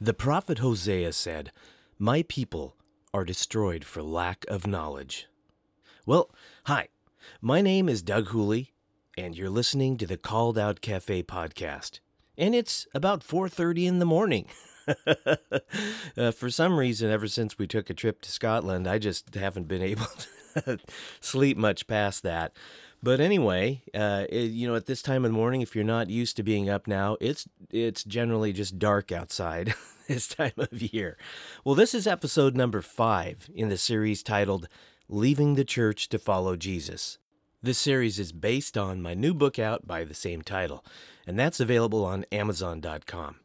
The prophet Hosea said, My people are destroyed for lack of knowledge. Well, hi, my name is Doug Hooley, and you're listening to the Called Out Cafe podcast. And it's about 4.30 in the morning. uh, for some reason, ever since we took a trip to Scotland, I just haven't been able to sleep much past that. But anyway, uh, it, you know, at this time of the morning, if you're not used to being up now, it's it's generally just dark outside this time of year. Well, this is episode number five in the series titled "Leaving the Church to Follow Jesus." This series is based on my new book out by the same title, and that's available on Amazon.com.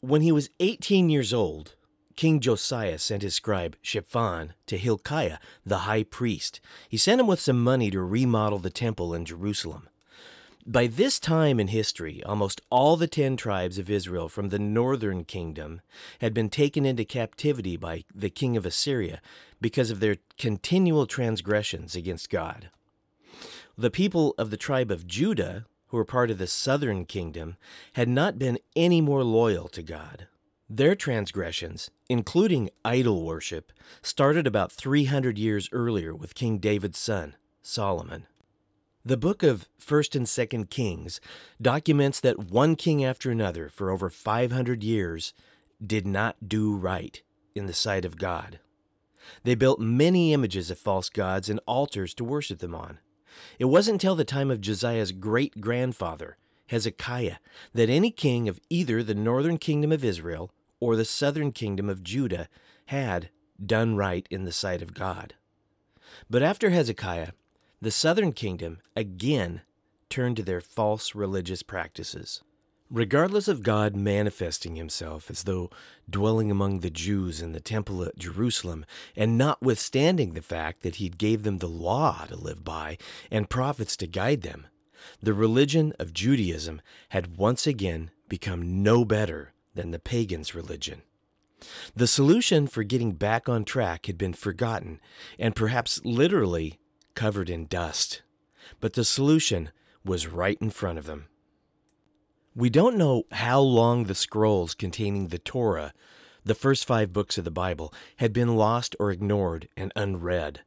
When he was 18 years old, King Josiah sent his scribe Shaphan to Hilkiah, the high priest. He sent him with some money to remodel the temple in Jerusalem. By this time in history, almost all the ten tribes of Israel from the northern kingdom had been taken into captivity by the king of Assyria because of their continual transgressions against God. The people of the tribe of Judah, who were part of the southern kingdom, had not been any more loyal to God. Their transgressions, including idol worship, started about 300 years earlier with King David's son, Solomon. The book of 1st and 2nd Kings documents that one king after another for over 500 years did not do right in the sight of God. They built many images of false gods and altars to worship them on. It wasn't until the time of Josiah's great grandfather, Hezekiah, that any king of either the northern kingdom of Israel or the southern kingdom of Judah had done right in the sight of God. But after Hezekiah, the southern kingdom again turned to their false religious practices. Regardless of God manifesting himself as though dwelling among the Jews in the temple at Jerusalem, and notwithstanding the fact that he gave them the law to live by and prophets to guide them, the religion of Judaism had once again become no better than the pagan's religion. The solution for getting back on track had been forgotten and perhaps literally covered in dust. But the solution was right in front of them. We don't know how long the scrolls containing the Torah, the first five books of the Bible, had been lost or ignored and unread.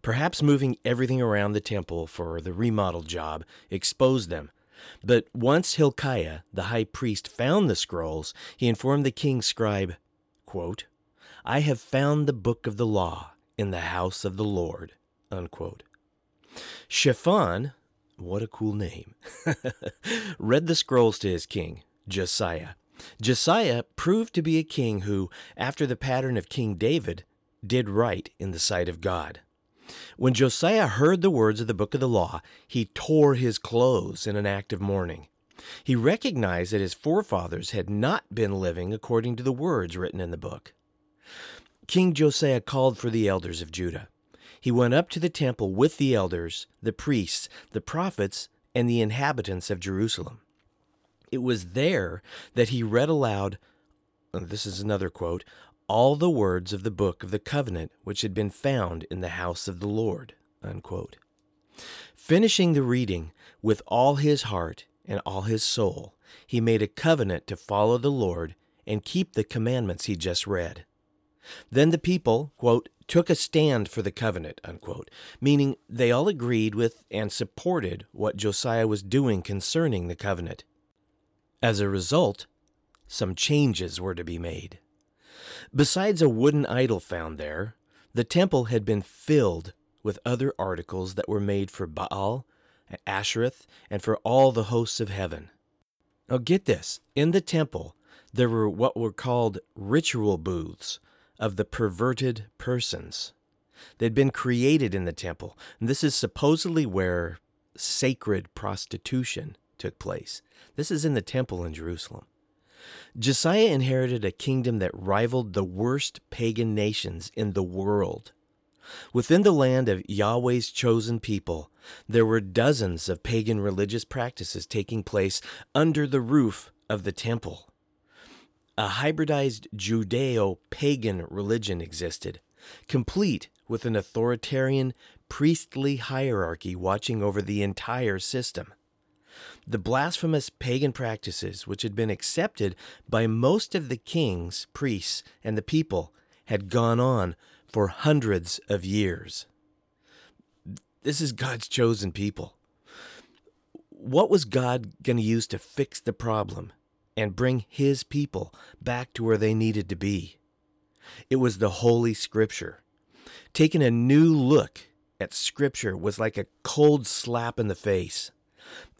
Perhaps moving everything around the temple for the remodel job exposed them, but once Hilkiah, the high priest, found the scrolls, he informed the king's scribe, quote, I have found the book of the law in the house of the Lord. Unquote. Shaphan, what a cool name, read the scrolls to his king, Josiah. Josiah proved to be a king who, after the pattern of King David, did right in the sight of God. When Josiah heard the words of the book of the law, he tore his clothes in an act of mourning. He recognized that his forefathers had not been living according to the words written in the book. King Josiah called for the elders of Judah. He went up to the temple with the elders, the priests, the prophets, and the inhabitants of Jerusalem. It was there that he read aloud, this is another quote, all the words of the book of the covenant which had been found in the house of the Lord. Unquote. Finishing the reading with all his heart and all his soul, he made a covenant to follow the Lord and keep the commandments he just read. Then the people, quote, took a stand for the covenant, unquote, meaning they all agreed with and supported what Josiah was doing concerning the covenant. As a result, some changes were to be made. Besides a wooden idol found there, the temple had been filled with other articles that were made for Baal, Ashereth, and for all the hosts of heaven. Now get this in the temple, there were what were called ritual booths of the perverted persons. They'd been created in the temple, and this is supposedly where sacred prostitution took place. This is in the temple in Jerusalem. Josiah inherited a kingdom that rivaled the worst pagan nations in the world. Within the land of Yahweh's chosen people, there were dozens of pagan religious practices taking place under the roof of the temple. A hybridized Judeo pagan religion existed, complete with an authoritarian priestly hierarchy watching over the entire system. The blasphemous pagan practices, which had been accepted by most of the kings, priests, and the people, had gone on for hundreds of years. This is God's chosen people. What was God going to use to fix the problem and bring his people back to where they needed to be? It was the Holy Scripture. Taking a new look at Scripture was like a cold slap in the face.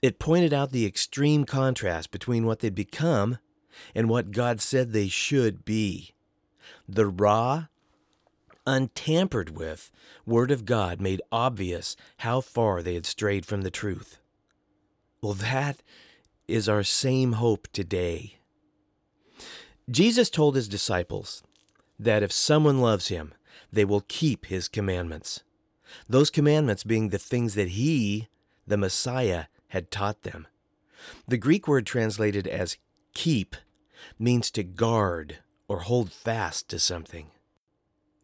It pointed out the extreme contrast between what they'd become and what God said they should be. The raw, untampered with Word of God made obvious how far they had strayed from the truth. Well, that is our same hope today. Jesus told his disciples that if someone loves him, they will keep his commandments. Those commandments being the things that he, the Messiah, had taught them. The Greek word translated as keep means to guard or hold fast to something.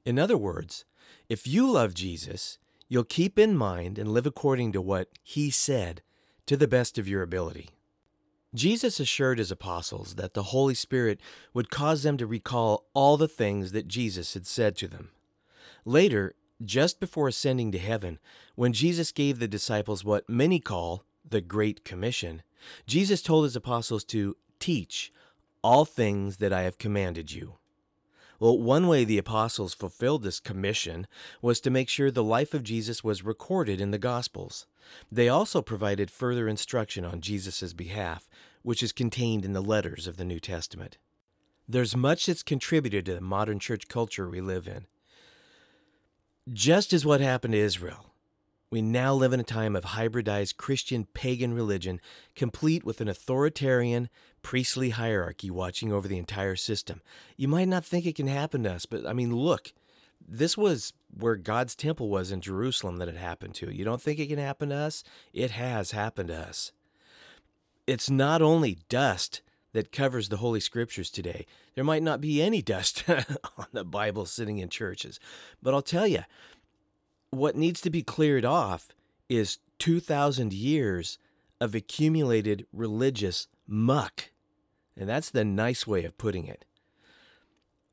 In other words, if you love Jesus, you'll keep in mind and live according to what he said to the best of your ability. Jesus assured his apostles that the Holy Spirit would cause them to recall all the things that Jesus had said to them. Later, just before ascending to heaven, when Jesus gave the disciples what many call the Great Commission, Jesus told his apostles to teach all things that I have commanded you. Well, one way the apostles fulfilled this commission was to make sure the life of Jesus was recorded in the Gospels. They also provided further instruction on Jesus' behalf, which is contained in the letters of the New Testament. There's much that's contributed to the modern church culture we live in. Just as what happened to Israel, we now live in a time of hybridized Christian pagan religion, complete with an authoritarian, priestly hierarchy watching over the entire system. You might not think it can happen to us, but I mean, look, this was where God's temple was in Jerusalem that it happened to. You don't think it can happen to us? It has happened to us. It's not only dust that covers the Holy Scriptures today. There might not be any dust on the Bible sitting in churches, but I'll tell you, what needs to be cleared off is 2,000 years of accumulated religious muck. And that's the nice way of putting it.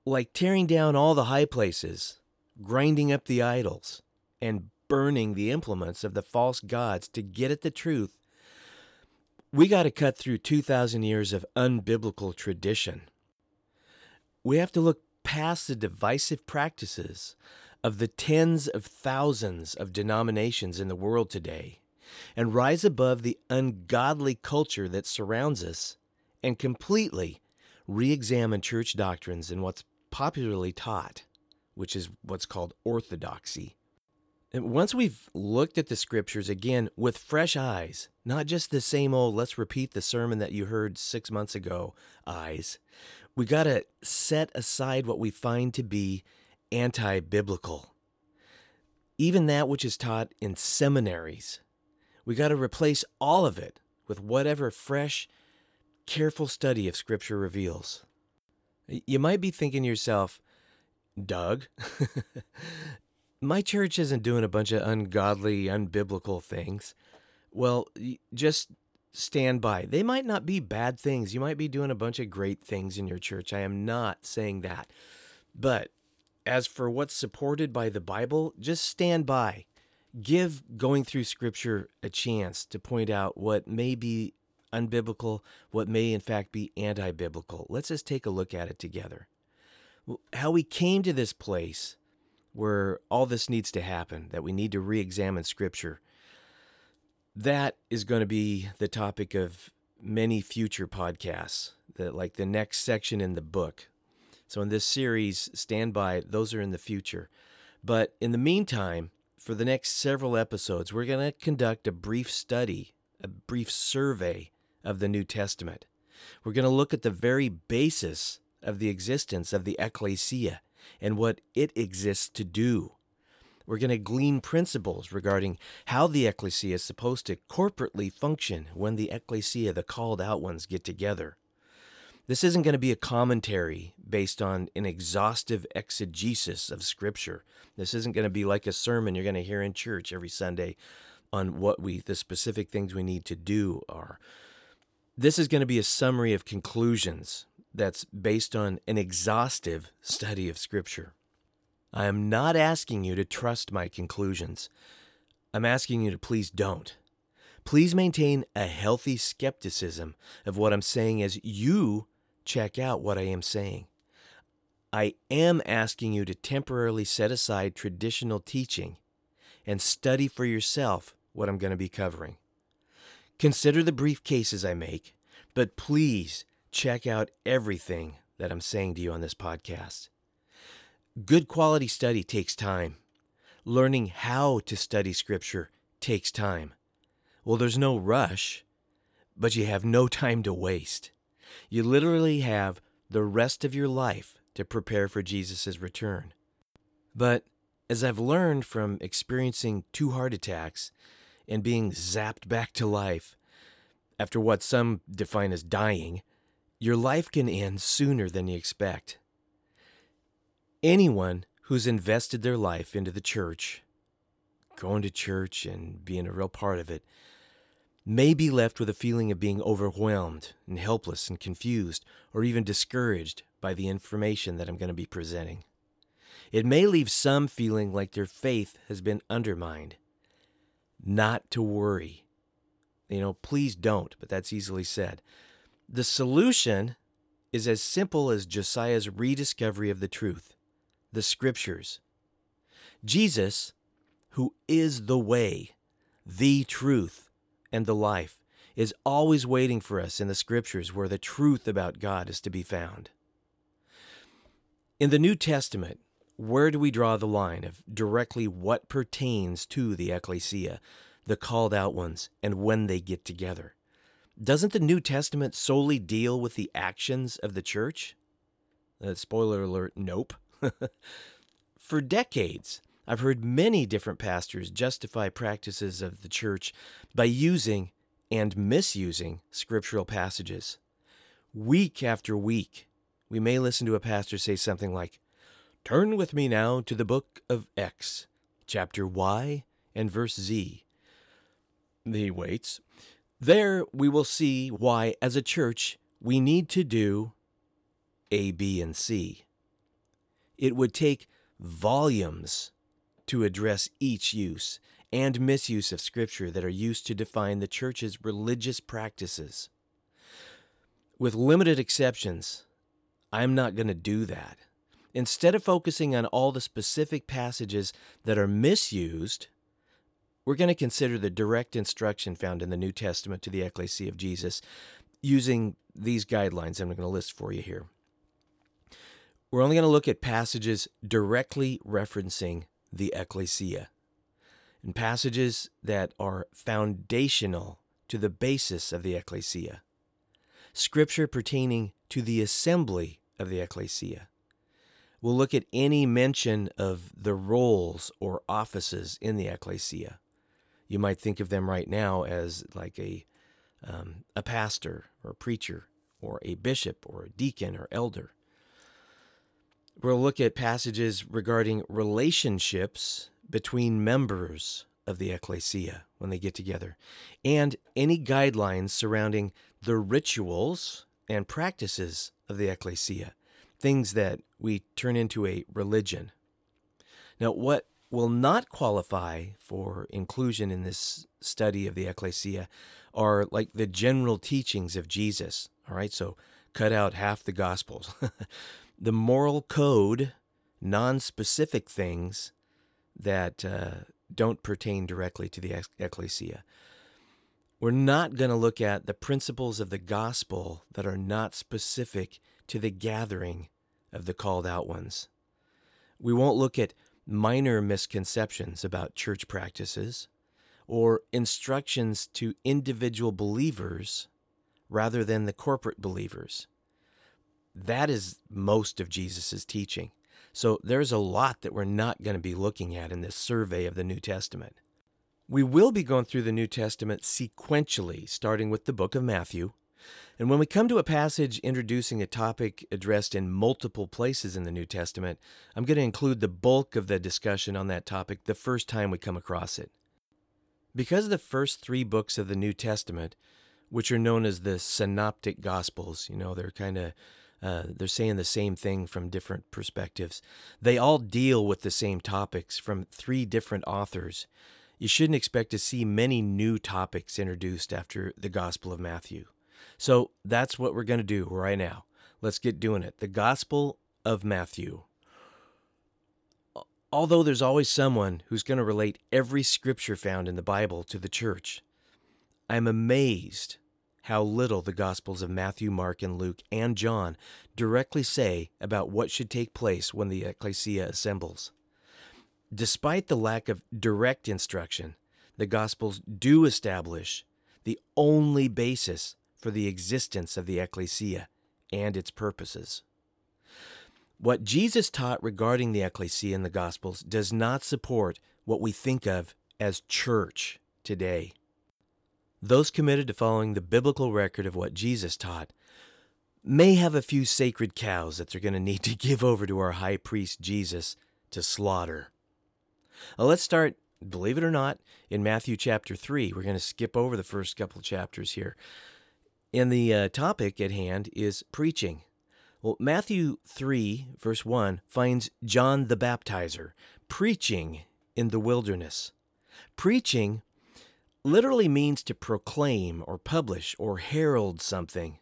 Like tearing down all the high places, grinding up the idols, and burning the implements of the false gods to get at the truth, we got to cut through 2,000 years of unbiblical tradition. We have to look past the divisive practices of the tens of thousands of denominations in the world today and rise above the ungodly culture that surrounds us and completely re examine church doctrines and what's popularly taught, which is what's called orthodoxy. And once we've looked at the scriptures again with fresh eyes, not just the same old, let's repeat the sermon that you heard six months ago eyes, we got to set aside what we find to be anti biblical. Even that which is taught in seminaries. We got to replace all of it with whatever fresh, careful study of Scripture reveals. You might be thinking to yourself, Doug, my church isn't doing a bunch of ungodly, unbiblical things. Well, just stand by. They might not be bad things. You might be doing a bunch of great things in your church. I am not saying that. But as for what's supported by the Bible, just stand by. Give going through Scripture a chance to point out what may be unbiblical, what may in fact be anti biblical. Let's just take a look at it together. How we came to this place where all this needs to happen, that we need to re examine Scripture, that is going to be the topic of many future podcasts, that like the next section in the book so in this series, stand by, those are in the future. But in the meantime, for the next several episodes, we're going to conduct a brief study, a brief survey of the New Testament. We're going to look at the very basis of the existence of the ecclesia and what it exists to do. We're going to glean principles regarding how the ecclesia is supposed to corporately function when the ecclesia, the called out ones, get together. This isn't going to be a commentary based on an exhaustive exegesis of Scripture. This isn't going to be like a sermon you're going to hear in church every Sunday on what we, the specific things we need to do are. This is going to be a summary of conclusions that's based on an exhaustive study of Scripture. I am not asking you to trust my conclusions. I'm asking you to please don't. Please maintain a healthy skepticism of what I'm saying as you check out what I am saying. I am asking you to temporarily set aside traditional teaching and study for yourself what I'm going to be covering. Consider the brief cases I make, but please check out everything that I'm saying to you on this podcast. Good quality study takes time. Learning how to study Scripture takes time. Well, there's no rush, but you have no time to waste. You literally have the rest of your life to prepare for Jesus' return. But as I've learned from experiencing two heart attacks and being zapped back to life after what some define as dying, your life can end sooner than you expect. Anyone who's invested their life into the church, going to church and being a real part of it, may be left with a feeling of being overwhelmed and helpless and confused or even discouraged by the information that I'm going to be presenting. It may leave some feeling like their faith has been undermined. Not to worry. You know, please don't, but that's easily said. The solution is as simple as Josiah's rediscovery of the truth, the scriptures. Jesus, who is the way, the truth, and the life, is always waiting for us in the scriptures where the truth about God is to be found. In the New Testament, where do we draw the line of directly what pertains to the ecclesia, the called out ones, and when they get together? Doesn't the New Testament solely deal with the actions of the church? Uh, spoiler alert, nope. For decades, I've heard many different pastors justify practices of the church by using and misusing scriptural passages. Week after week, we may listen to a pastor say something like, Turn with me now to the book of X, chapter Y and verse Z. He waits. There we will see why, as a church, we need to do A, B, and C. It would take volumes to address each use and misuse of Scripture that are used to define the church's religious practices. With limited exceptions, I'm not going to do that. Instead of focusing on all the specific passages that are misused, we're going to consider the direct instruction found in the New Testament to the ecclesia of Jesus using these guidelines I'm going to list for you here. We're only going to look at passages directly referencing the ecclesia and passages that are foundational to the basis of the ecclesia. Scripture pertaining to the assembly of the ecclesia. We'll look at any mention of the roles or offices in the ecclesia. You might think of them right now as like a, um, a pastor or a preacher or a bishop or a deacon or elder. We'll look at passages regarding relationships between members of the ecclesia when they get together, and any guidelines surrounding the rituals and practices of the ecclesia, things that we turn into a religion. Now, what will not qualify for inclusion in this study of the ecclesia are like the general teachings of Jesus. All right, so cut out half the gospels. the moral code, non specific things that uh, don't pertain directly to the ecclesia. We're not going to look at the principles of the gospel that are not specific to the gathering of the called out ones. We won't look at minor misconceptions about church practices or instructions to individual believers rather than the corporate believers. That is most of Jesus' teaching. So there's a lot that we're not going to be looking at in this survey of the New Testament. We will be going through the New Testament sequentially, starting with the book of Matthew And when we come to a passage introducing a topic addressed in multiple places in the New Testament, I'm going to include the bulk of the discussion on that topic the first time we come across it. Because the first three books of the New Testament, which are known as the Synoptic Gospels, you know, they're kind of uh, they're saying the same thing from different perspectives. They all deal with the same topics from three different authors. You shouldn't expect to see many new topics introduced after the Gospel of Matthew. So that's what we're going to do right now. Let's get doing it. The Gospel of Matthew. Although there's always someone who's going to relate every scripture found in the Bible to the church, I'm amazed how little the Gospels of Matthew, Mark, and Luke and John directly say about what should take place when the ecclesia assembles. Despite the lack of direct instruction, the Gospels do establish the only basis for the existence of the ecclesia and its purposes. What Jesus taught regarding the ecclesia in the Gospels does not support what we think of as church today. Those committed to following the biblical record of what Jesus taught may have a few sacred cows that they're going to need to give over to our high priest Jesus to slaughter. Now let's start, believe it or not, in Matthew chapter 3. We're going to skip over the first couple chapters here. And the uh, topic at hand is preaching. Well, Matthew 3, verse 1, finds John the Baptizer preaching in the wilderness. Preaching literally means to proclaim or publish or herald something.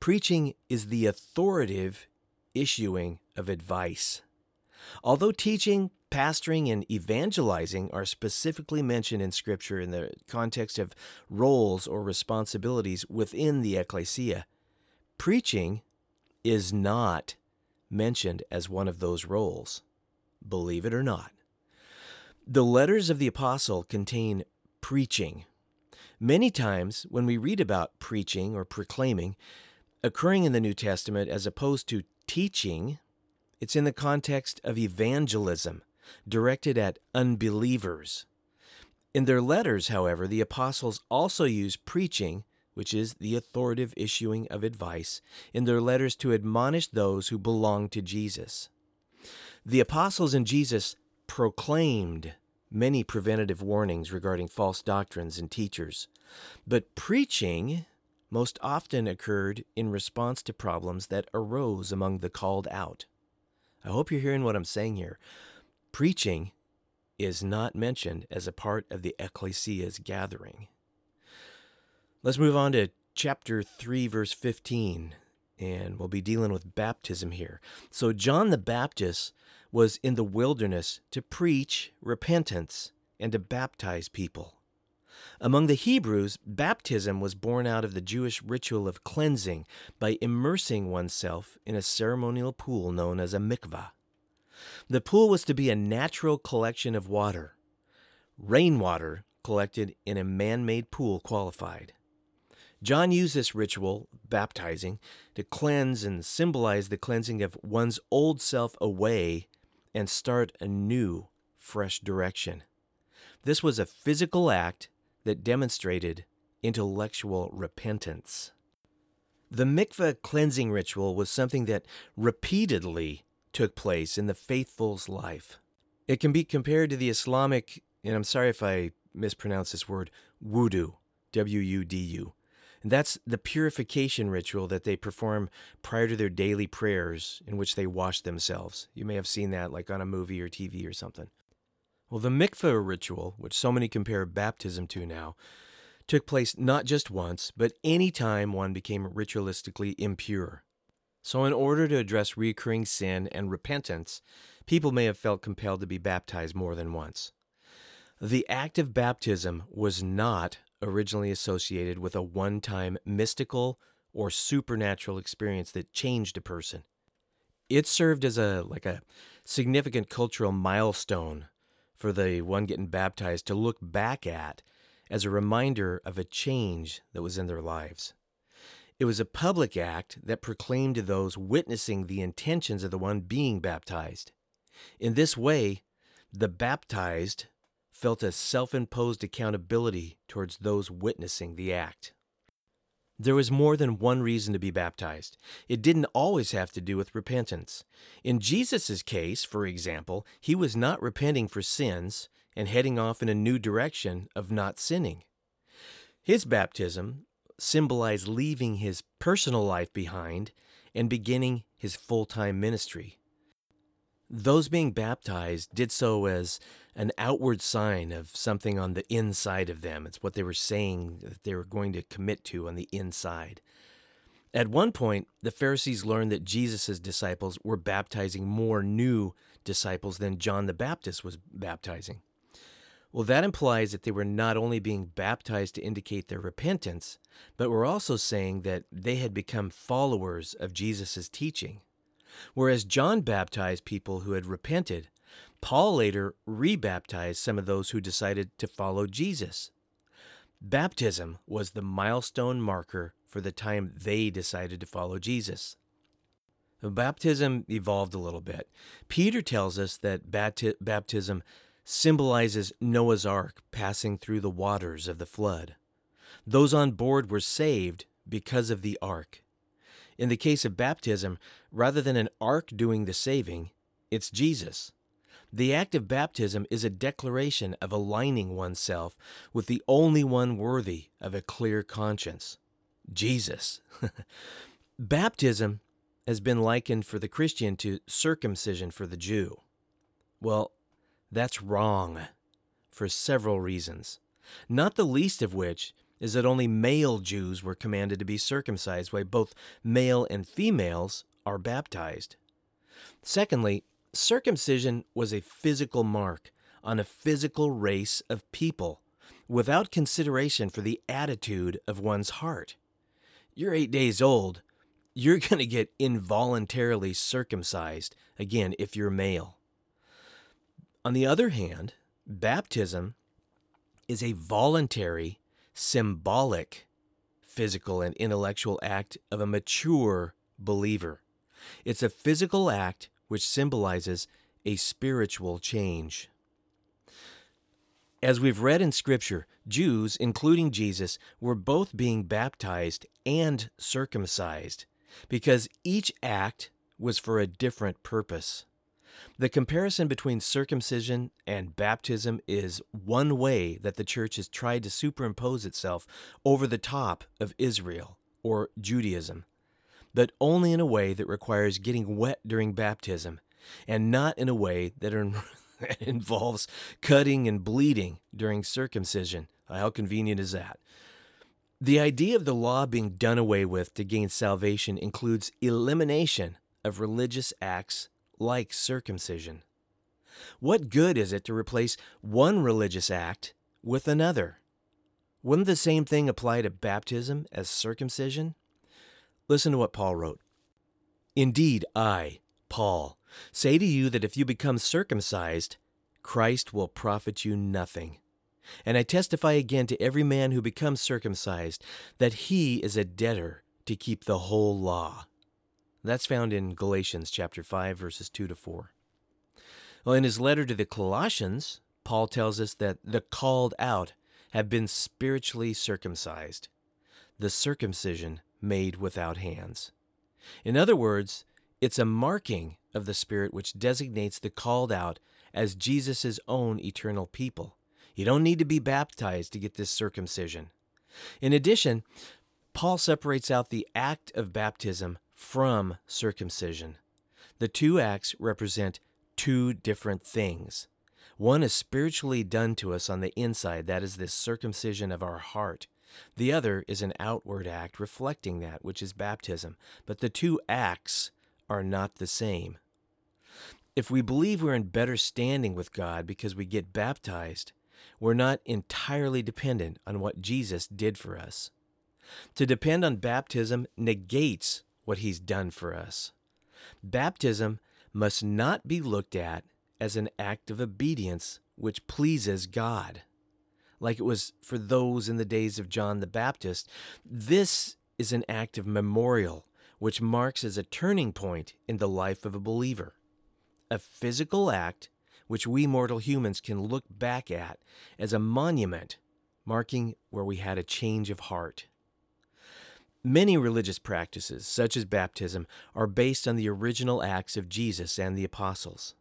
Preaching is the authoritative issuing of advice. Although teaching, pastoring, and evangelizing are specifically mentioned in Scripture in the context of roles or responsibilities within the ecclesia, preaching is not mentioned as one of those roles. Believe it or not. The letters of the apostle contain preaching. Many times, when we read about preaching or proclaiming occurring in the New Testament as opposed to teaching, it's in the context of evangelism directed at unbelievers. In their letters, however, the apostles also use preaching, which is the authoritative issuing of advice, in their letters to admonish those who belong to Jesus. The apostles and Jesus proclaimed many preventative warnings regarding false doctrines and teachers. But preaching most often occurred in response to problems that arose among the called out. I hope you're hearing what I'm saying here. Preaching is not mentioned as a part of the ecclesia's gathering. Let's move on to chapter 3, verse 15, and we'll be dealing with baptism here. So, John the Baptist was in the wilderness to preach repentance and to baptize people. Among the Hebrews, baptism was born out of the Jewish ritual of cleansing by immersing oneself in a ceremonial pool known as a mikvah. The pool was to be a natural collection of water. Rainwater collected in a man made pool qualified. John used this ritual, baptizing, to cleanse and symbolize the cleansing of one's old self away and start a new, fresh direction. This was a physical act that demonstrated intellectual repentance. The mikveh cleansing ritual was something that repeatedly took place in the faithful's life. It can be compared to the Islamic, and I'm sorry if I mispronounce this word, wudu, W U D U. And that's the purification ritual that they perform prior to their daily prayers in which they wash themselves. You may have seen that like on a movie or TV or something. Well, the mikveh ritual, which so many compare baptism to now, took place not just once, but any time one became ritualistically impure. So, in order to address recurring sin and repentance, people may have felt compelled to be baptized more than once. The act of baptism was not originally associated with a one time mystical or supernatural experience that changed a person. It served as a like a significant cultural milestone for the one getting baptized to look back at as a reminder of a change that was in their lives. It was a public act that proclaimed to those witnessing the intentions of the one being baptized. In this way, the baptized felt a self imposed accountability towards those witnessing the act. There was more than one reason to be baptized. It didn't always have to do with repentance. In Jesus' case, for example, he was not repenting for sins and heading off in a new direction of not sinning. His baptism symbolized leaving his personal life behind and beginning his full time ministry. Those being baptized did so as an outward sign of something on the inside of them. It's what they were saying that they were going to commit to on the inside. At one point, the Pharisees learned that Jesus' disciples were baptizing more new disciples than John the Baptist was baptizing. Well, that implies that they were not only being baptized to indicate their repentance, but were also saying that they had become followers of Jesus' teaching. Whereas John baptized people who had repented, Paul later rebaptized some of those who decided to follow Jesus. Baptism was the milestone marker for the time they decided to follow Jesus. Baptism evolved a little bit. Peter tells us that baptism symbolizes Noah's ark passing through the waters of the flood. Those on board were saved because of the ark. In the case of baptism, rather than an ark doing the saving, it's Jesus. The act of baptism is a declaration of aligning oneself with the only one worthy of a clear conscience Jesus. baptism has been likened for the Christian to circumcision for the Jew. Well, that's wrong for several reasons, not the least of which is that only male Jews were commanded to be circumcised, while both male and females are baptized. Secondly, circumcision was a physical mark on a physical race of people without consideration for the attitude of one's heart. You're eight days old, you're going to get involuntarily circumcised, again, if you're male. On the other hand, baptism is a voluntary symbolic physical and intellectual act of a mature believer. It's a physical act which symbolizes a spiritual change. As we've read in Scripture, Jews, including Jesus, were both being baptized and circumcised because each act was for a different purpose. The comparison between circumcision and baptism is one way that the church has tried to superimpose itself over the top of Israel or Judaism, but only in a way that requires getting wet during baptism and not in a way that, involves cutting and bleeding during circumcision. How convenient is that? The idea of the law being done away with to gain salvation includes elimination of religious acts like circumcision. What good is it to replace one religious act with another? Wouldn't the same thing apply to baptism as circumcision? Listen to what Paul wrote. Indeed, I, Paul, say to you that if you become circumcised, Christ will profit you nothing. And I testify again to every man who becomes circumcised that he is a debtor to keep the whole law. That's found in Galatians chapter 5 verses 2 to 4. Well, in his letter to the Colossians, Paul tells us that the called out have been spiritually circumcised, the circumcision made without hands. In other words, it's a marking of the Spirit which designates the called out as Jesus' own eternal people. You don't need to be baptized to get this circumcision. In addition, Paul separates out the act of baptism from circumcision. The two acts represent two different things. One is spiritually done to us on the inside, that is, the circumcision of our heart. The other is an outward act reflecting that, which is baptism. But the two acts are not the same. If we believe we're in better standing with God because we get baptized, we're not entirely dependent on what Jesus did for us. To depend on baptism negates what he's done for us. Baptism must not be looked at as an act of obedience which pleases God. Like it was for those in the days of John the Baptist, this is an act of memorial which marks as a turning point in the life of a believer. A physical act which we mortal humans can look back at as a monument marking where we had a change of heart. Many religious practices, such as baptism, are based on the original acts of Jesus and the apostles.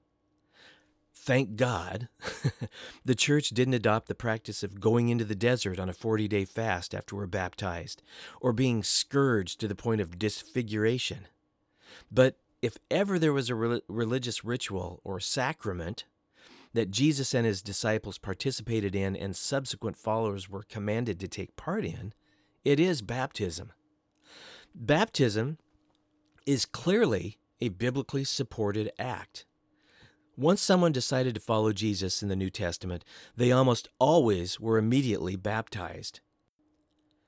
Thank God, the church didn't adopt the practice of going into the desert on a 40 day fast after we're baptized, or being scourged to the point of disfiguration. But if ever there was a re- religious ritual or sacrament that Jesus and his disciples participated in and subsequent followers were commanded to take part in, it is baptism. Baptism is clearly a biblically supported act. Once someone decided to follow Jesus in the New Testament, they almost always were immediately baptized.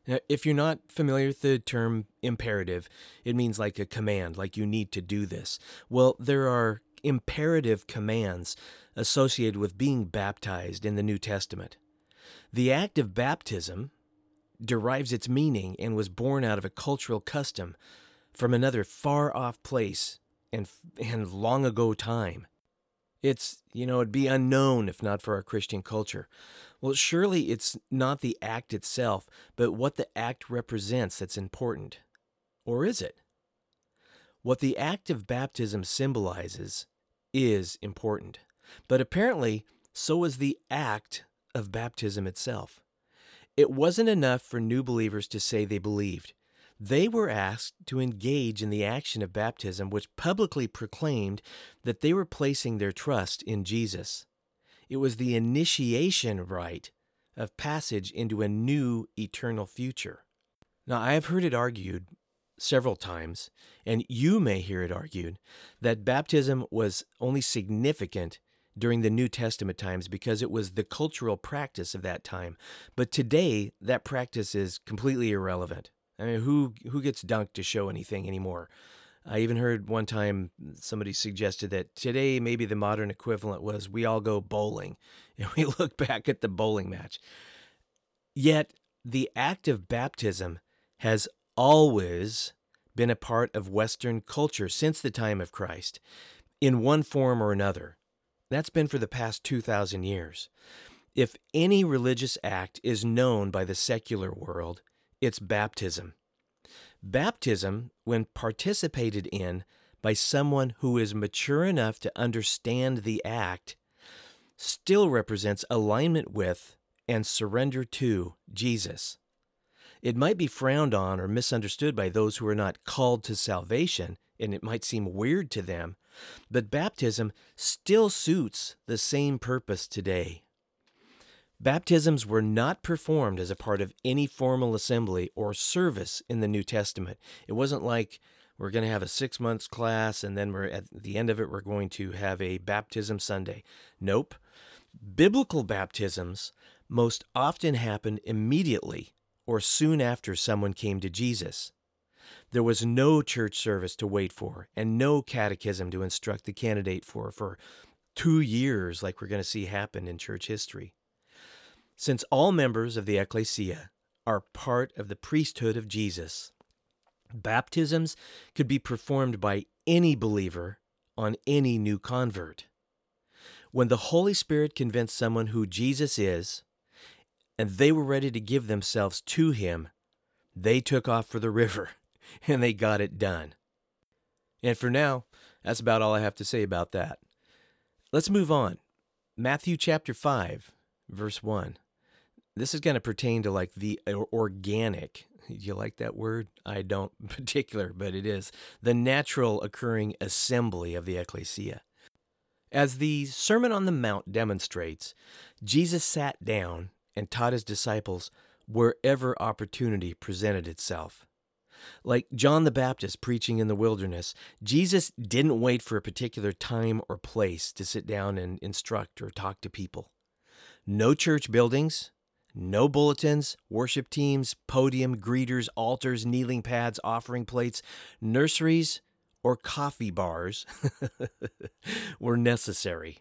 Now, if you're not familiar with the term imperative, it means like a command, like you need to do this. Well, there are imperative commands associated with being baptized in the New Testament. The act of baptism derives its meaning and was born out of a cultural custom from another far off place and, and long ago time. It's, you know, it'd be unknown if not for our Christian culture. Well, surely it's not the act itself, but what the act represents that's important. Or is it? What the act of baptism symbolizes is important, but apparently so is the act of baptism itself. It wasn't enough for new believers to say they believed. They were asked to engage in the action of baptism, which publicly proclaimed that they were placing their trust in Jesus. It was the initiation rite of passage into a new eternal future. Now, I have heard it argued several times, and you may hear it argued, that baptism was only significant during the New Testament times because it was the cultural practice of that time. But today, that practice is completely irrelevant. I mean, who who gets dunked to show anything anymore? I even heard one time somebody suggested that today maybe the modern equivalent was we all go bowling and we look back at the bowling match. Yet the act of baptism has always been a part of Western culture since the time of Christ in one form or another. That's been for the past 2,000 years. If any religious act is known by the secular world, it's baptism. Baptism, when participated in by someone who is mature enough to understand the act, still represents alignment with and surrender to Jesus. It might be frowned on or misunderstood by those who are not called to salvation, and it might seem weird to them, but baptism still suits the same purpose today. Baptisms were not performed as a part of any formal assembly or service in the New Testament. It wasn't like we're going to have a six months class and then we're at the end of it, we're going to have a baptism Sunday. Nope. Biblical baptisms most often happened immediately or soon after someone came to Jesus. There was no church service to wait for and no catechism to instruct the candidate for for two years, like we're going to see happen in church history. Since all members of the ecclesia are part of the priesthood of Jesus, baptisms could be performed by any believer on any new convert. When the Holy Spirit convinced someone who Jesus is, and they were ready to give themselves to him, they took off for the river and they got it done. And for now, that's about all I have to say about that. Let's move on. Matthew chapter 5, verse 1. This is going to pertain to like the organic. You like that word? I don't particular, but it is the natural occurring assembly of the ecclesia. As the Sermon on the Mount demonstrates, Jesus sat down and taught his disciples wherever opportunity presented itself. Like John the Baptist preaching in the wilderness, Jesus didn't wait for a particular time or place to sit down and instruct or talk to people. No church buildings, no bulletins, worship teams, podium, greeters, altars, kneeling pads, offering plates, nurseries, or coffee bars were necessary.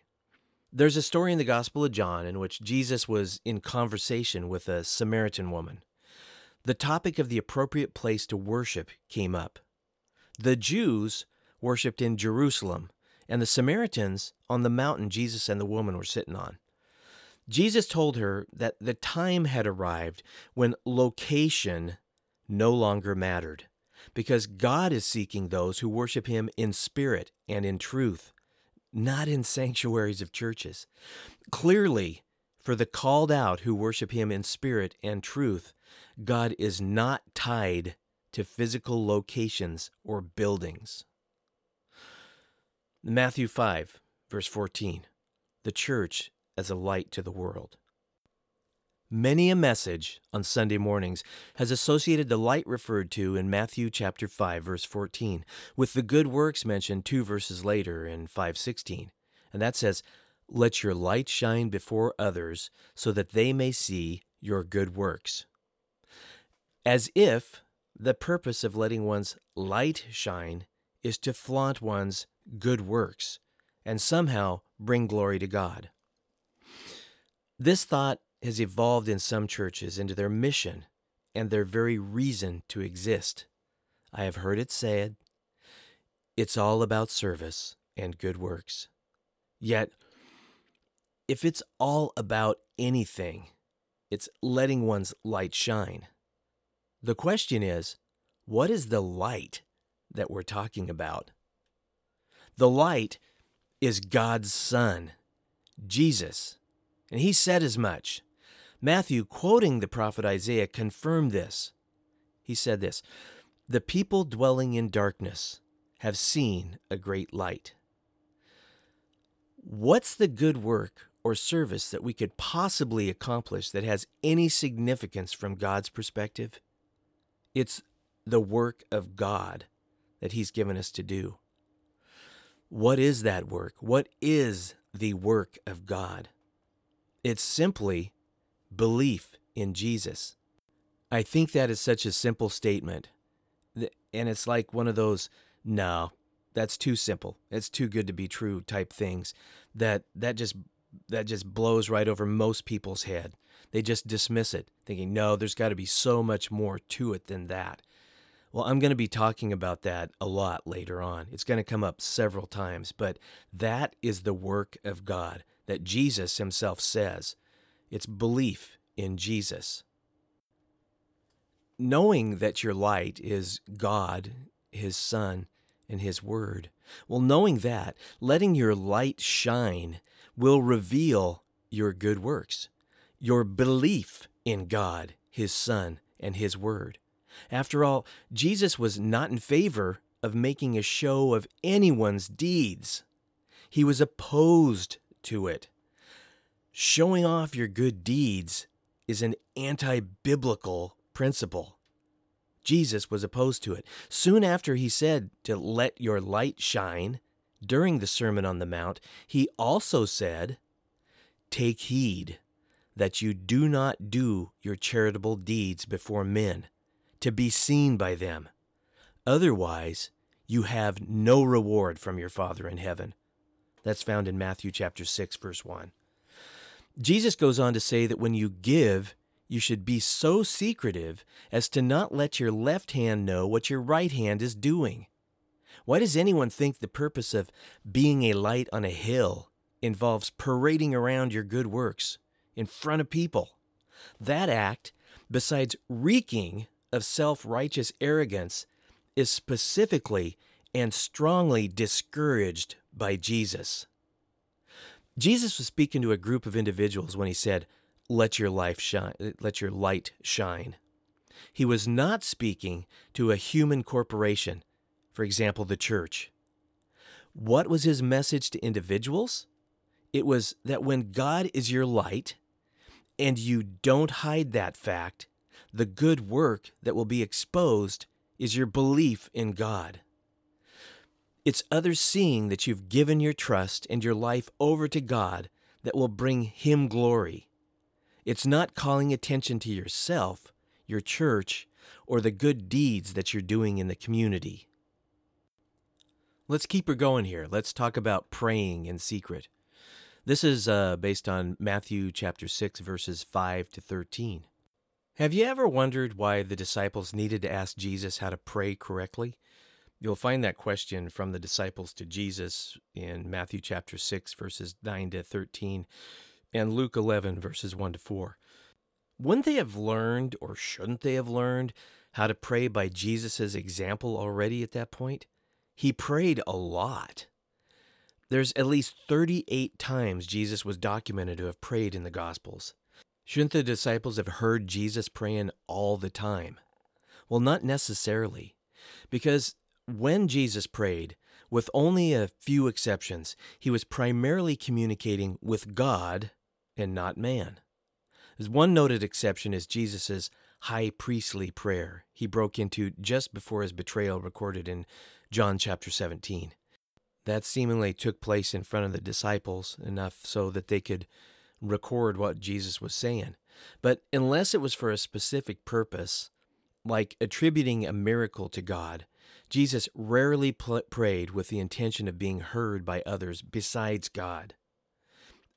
There's a story in the Gospel of John in which Jesus was in conversation with a Samaritan woman the topic of the appropriate place to worship came up. The Jews worshiped in Jerusalem, and the Samaritans on the mountain Jesus and the woman were sitting on. Jesus told her that the time had arrived when location no longer mattered because God is seeking those who worship Him in spirit and in truth, not in sanctuaries of churches. Clearly, for the called out who worship Him in spirit and truth, God is not tied to physical locations or buildings. Matthew 5, verse 14 The church as a light to the world. Many a message on Sunday mornings has associated the light referred to in Matthew chapter 5 verse 14 with the good works mentioned 2 verses later in 5:16. And that says, "Let your light shine before others so that they may see your good works." As if the purpose of letting one's light shine is to flaunt one's good works and somehow bring glory to God. This thought has evolved in some churches into their mission and their very reason to exist. I have heard it said, it's all about service and good works. Yet, if it's all about anything, it's letting one's light shine. The question is, what is the light that we're talking about? The light is God's Son, Jesus, and He said as much. Matthew, quoting the prophet Isaiah, confirmed this. He said this The people dwelling in darkness have seen a great light. What's the good work or service that we could possibly accomplish that has any significance from God's perspective? It's the work of God that He's given us to do. What is that work? What is the work of God? It's simply belief in Jesus. I think that is such a simple statement. And it's like one of those, no, that's too simple. It's too good to be true type things that that just that just blows right over most people's head. They just dismiss it, thinking, no, there's got to be so much more to it than that. Well, I'm going to be talking about that a lot later on. It's going to come up several times, but that is the work of God that Jesus himself says it's belief in Jesus. Knowing that your light is God, His Son, and His Word. Well, knowing that, letting your light shine will reveal your good works, your belief in God, His Son, and His Word. After all, Jesus was not in favor of making a show of anyone's deeds. He was opposed to it. Showing off your good deeds is an anti biblical principle. Jesus was opposed to it. Soon after he said to let your light shine during the Sermon on the Mount, he also said, Take heed that you do not do your charitable deeds before men to be seen by them. Otherwise, you have no reward from your Father in heaven. That's found in Matthew chapter 6 verse 1. Jesus goes on to say that when you give, you should be so secretive as to not let your left hand know what your right hand is doing. Why does anyone think the purpose of being a light on a hill involves parading around your good works in front of people? That act, besides reeking of self righteous arrogance, is specifically and strongly discouraged by Jesus. Jesus was speaking to a group of individuals when he said, "Let your life shine, let your light shine." He was not speaking to a human corporation, for example, the church. What was his message to individuals? It was that when God is your light and you don't hide that fact, the good work that will be exposed is your belief in God. It's others seeing that you've given your trust and your life over to God that will bring Him glory. It's not calling attention to yourself, your church, or the good deeds that you're doing in the community. Let's keep her going here. Let's talk about praying in secret. This is uh, based on Matthew chapter 6, verses 5 to 13. Have you ever wondered why the disciples needed to ask Jesus how to pray correctly? You'll find that question from the disciples to Jesus in Matthew chapter 6, verses 9 to 13, and Luke 11, verses 1 to 4. Wouldn't they have learned, or shouldn't they have learned, how to pray by Jesus' example already at that point? He prayed a lot. There's at least 38 times Jesus was documented to have prayed in the Gospels. Shouldn't the disciples have heard Jesus praying all the time? Well, not necessarily. Because when Jesus prayed, with only a few exceptions, he was primarily communicating with God and not man. As one noted exception is Jesus' high priestly prayer he broke into just before his betrayal, recorded in John chapter 17. That seemingly took place in front of the disciples, enough so that they could record what Jesus was saying. But unless it was for a specific purpose, like attributing a miracle to God, Jesus rarely pl- prayed with the intention of being heard by others besides God.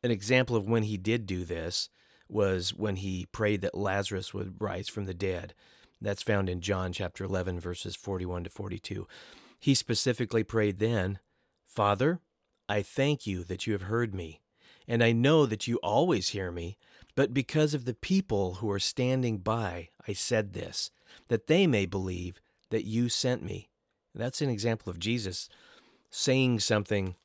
An example of when he did do this was when he prayed that Lazarus would rise from the dead. That's found in John chapter 11, verses 41 to 42. He specifically prayed then, Father, I thank you that you have heard me, and I know that you always hear me, but because of the people who are standing by, I said this, that they may believe that you sent me. That's an example of Jesus saying something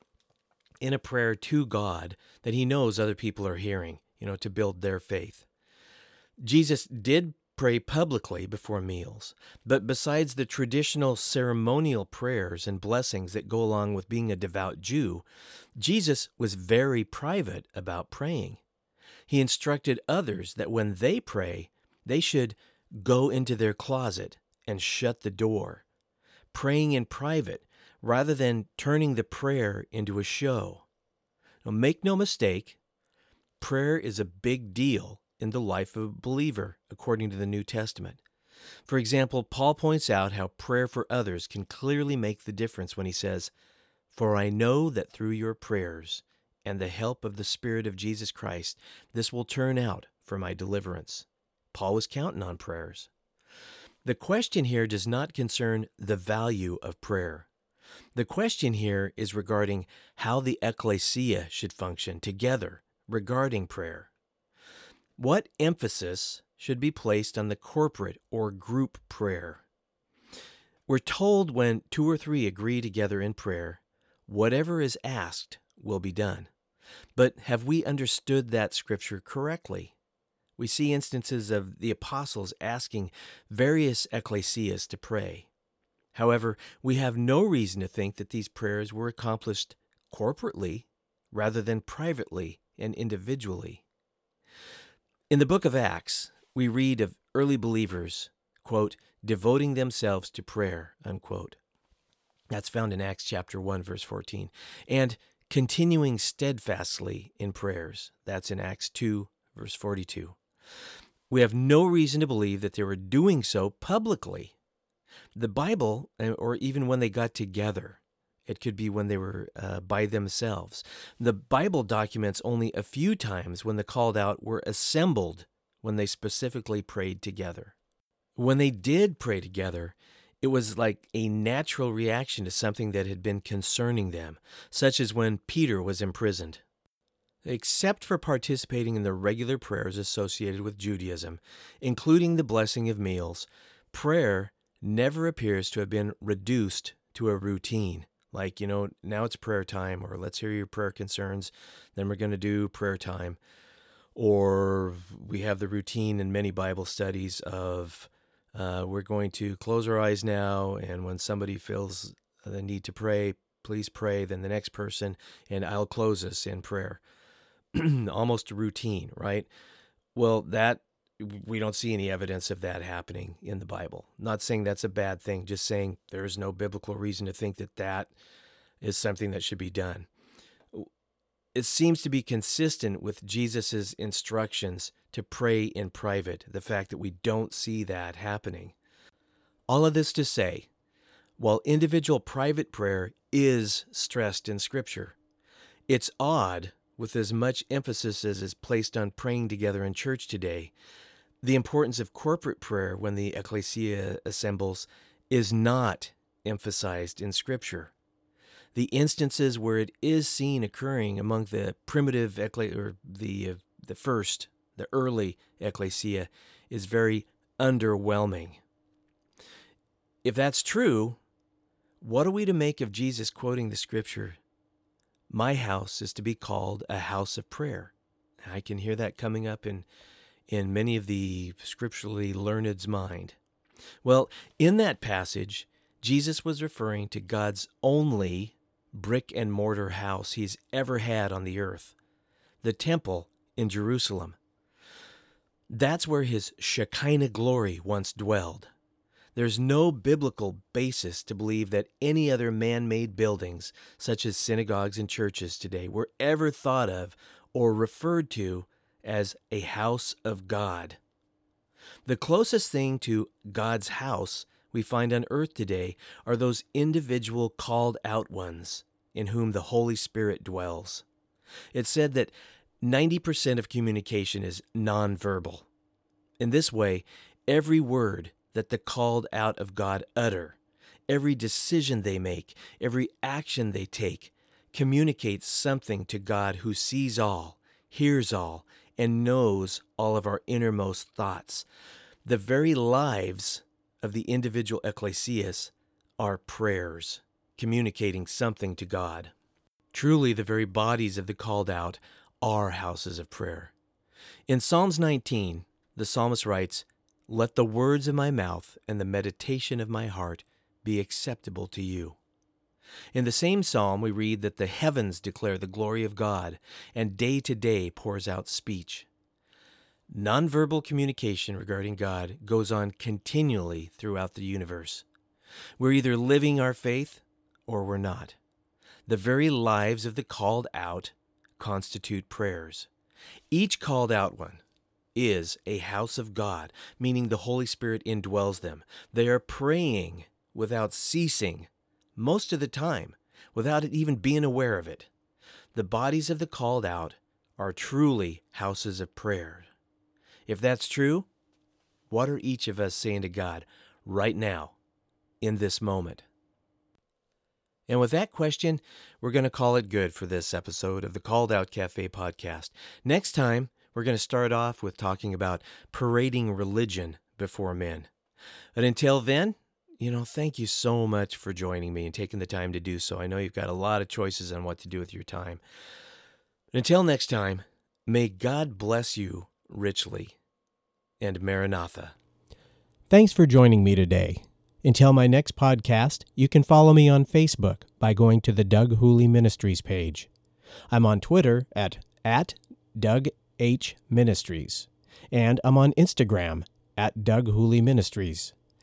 in a prayer to God that he knows other people are hearing you know, to build their faith. Jesus did pray publicly before meals, but besides the traditional ceremonial prayers and blessings that go along with being a devout Jew, Jesus was very private about praying. He instructed others that when they pray, they should go into their closet and shut the door, praying in private rather than turning the prayer into a show. Now, make no mistake, Prayer is a big deal in the life of a believer, according to the New Testament. For example, Paul points out how prayer for others can clearly make the difference when he says, For I know that through your prayers and the help of the Spirit of Jesus Christ, this will turn out for my deliverance. Paul was counting on prayers. The question here does not concern the value of prayer. The question here is regarding how the ecclesia should function together regarding prayer. What emphasis should be placed on the corporate or group prayer? We're told when two or three agree together in prayer, whatever is asked will be done. But have we understood that scripture correctly? We see instances of the apostles asking various ecclesias to pray. However, we have no reason to think that these prayers were accomplished corporately rather than privately and individually. In the book of Acts, we read of early believers, quote, devoting themselves to prayer, unquote. That's found in Acts chapter 1, verse 14. And continuing steadfastly in prayers. That's in Acts 2, verse 42. We have no reason to believe that they were doing so publicly. The Bible, eh, or even when they got together, it could be when they were uh, by themselves. The Bible documents only a few times when the called out were assembled when they specifically prayed together. When they did pray together, it was like a natural reaction to something that had been concerning them, such as when Peter was imprisoned. Except for participating in the regular prayers associated with Judaism, including the blessing of meals, prayer never appears to have been reduced to a routine. Like, you know, now it's prayer time, or let's hear your prayer concerns. Then we're going to do prayer time. Or we have the routine in many Bible studies of uh, we're going to close our eyes now, and when somebody feels the need to pray, please pray. Then the next person, and I'll close us in prayer. Almost a routine, right? Well, that we don't see any evidence of that happening in the Bible. Not saying that's a bad thing, just saying there is no biblical reason to think that that is something that should be done. It seems to be consistent with Jesus' instructions to pray in private, the fact that we don't see that happening. All of this to say, while individual private prayer is stressed in Scripture, it's odd, with as much emphasis as is placed on praying together in church today, the importance of corporate prayer when the ecclesia assembles is not emphasized in Scripture. The instances where it is seen occurring among the primitive ecclesia, or the uh, the first, the early ecclesia, is very underwhelming. if that's true, what are we to make of Jesus quoting the scripture, My house is to be called a house of prayer? I can hear that coming up in, in many of the scripturally learned's mind. Well, in that passage, Jesus was referring to God's only brick and mortar house he's ever had on the earth the temple in Jerusalem. That's where his Shekinah glory once dwelled. There's no biblical basis to believe that any other man made buildings, such as synagogues and churches today, were ever thought of or referred to as a house of God. The closest thing to God's house we find on earth today are those individual called out ones in whom the Holy Spirit dwells. It's said that 90% of communication is nonverbal. In this way, every word that the called out of God utter, every decision they make, every action they take, communicates something to God who sees all, hears all, and knows all of our innermost thoughts. The very lives of the individual ecclesias are prayers, communicating something to God. Truly, the very bodies of the called out are houses of prayer. In Psalms 19, the psalmist writes, Let the words of my mouth and the meditation of my heart be acceptable to you. In the same psalm, we read that the heavens declare the glory of God, and day to day pours out speech. Nonverbal communication regarding God goes on continually throughout the universe. We're either living our faith or we're not. The very lives of the called out constitute prayers. Each called out one is a house of God, meaning the Holy Spirit indwells them. They are praying without ceasing, most of the time, without it even being aware of it. The bodies of the called out are truly houses of prayer. If that's true, what are each of us saying to God right now, in this moment? And with that question, we're going to call it good for this episode of the Called Out Cafe podcast. Next time, we're going to start off with talking about parading religion before men. But until then, you know, thank you so much for joining me and taking the time to do so. I know you've got a lot of choices on what to do with your time. Until next time, may God bless you richly and Maranatha. Thanks for joining me today. Until my next podcast, you can follow me on Facebook by going to the Doug Hooley Ministries page. I'm on Twitter at, at Doug H. Ministries, and I'm on Instagram at Doug Hooley Ministries.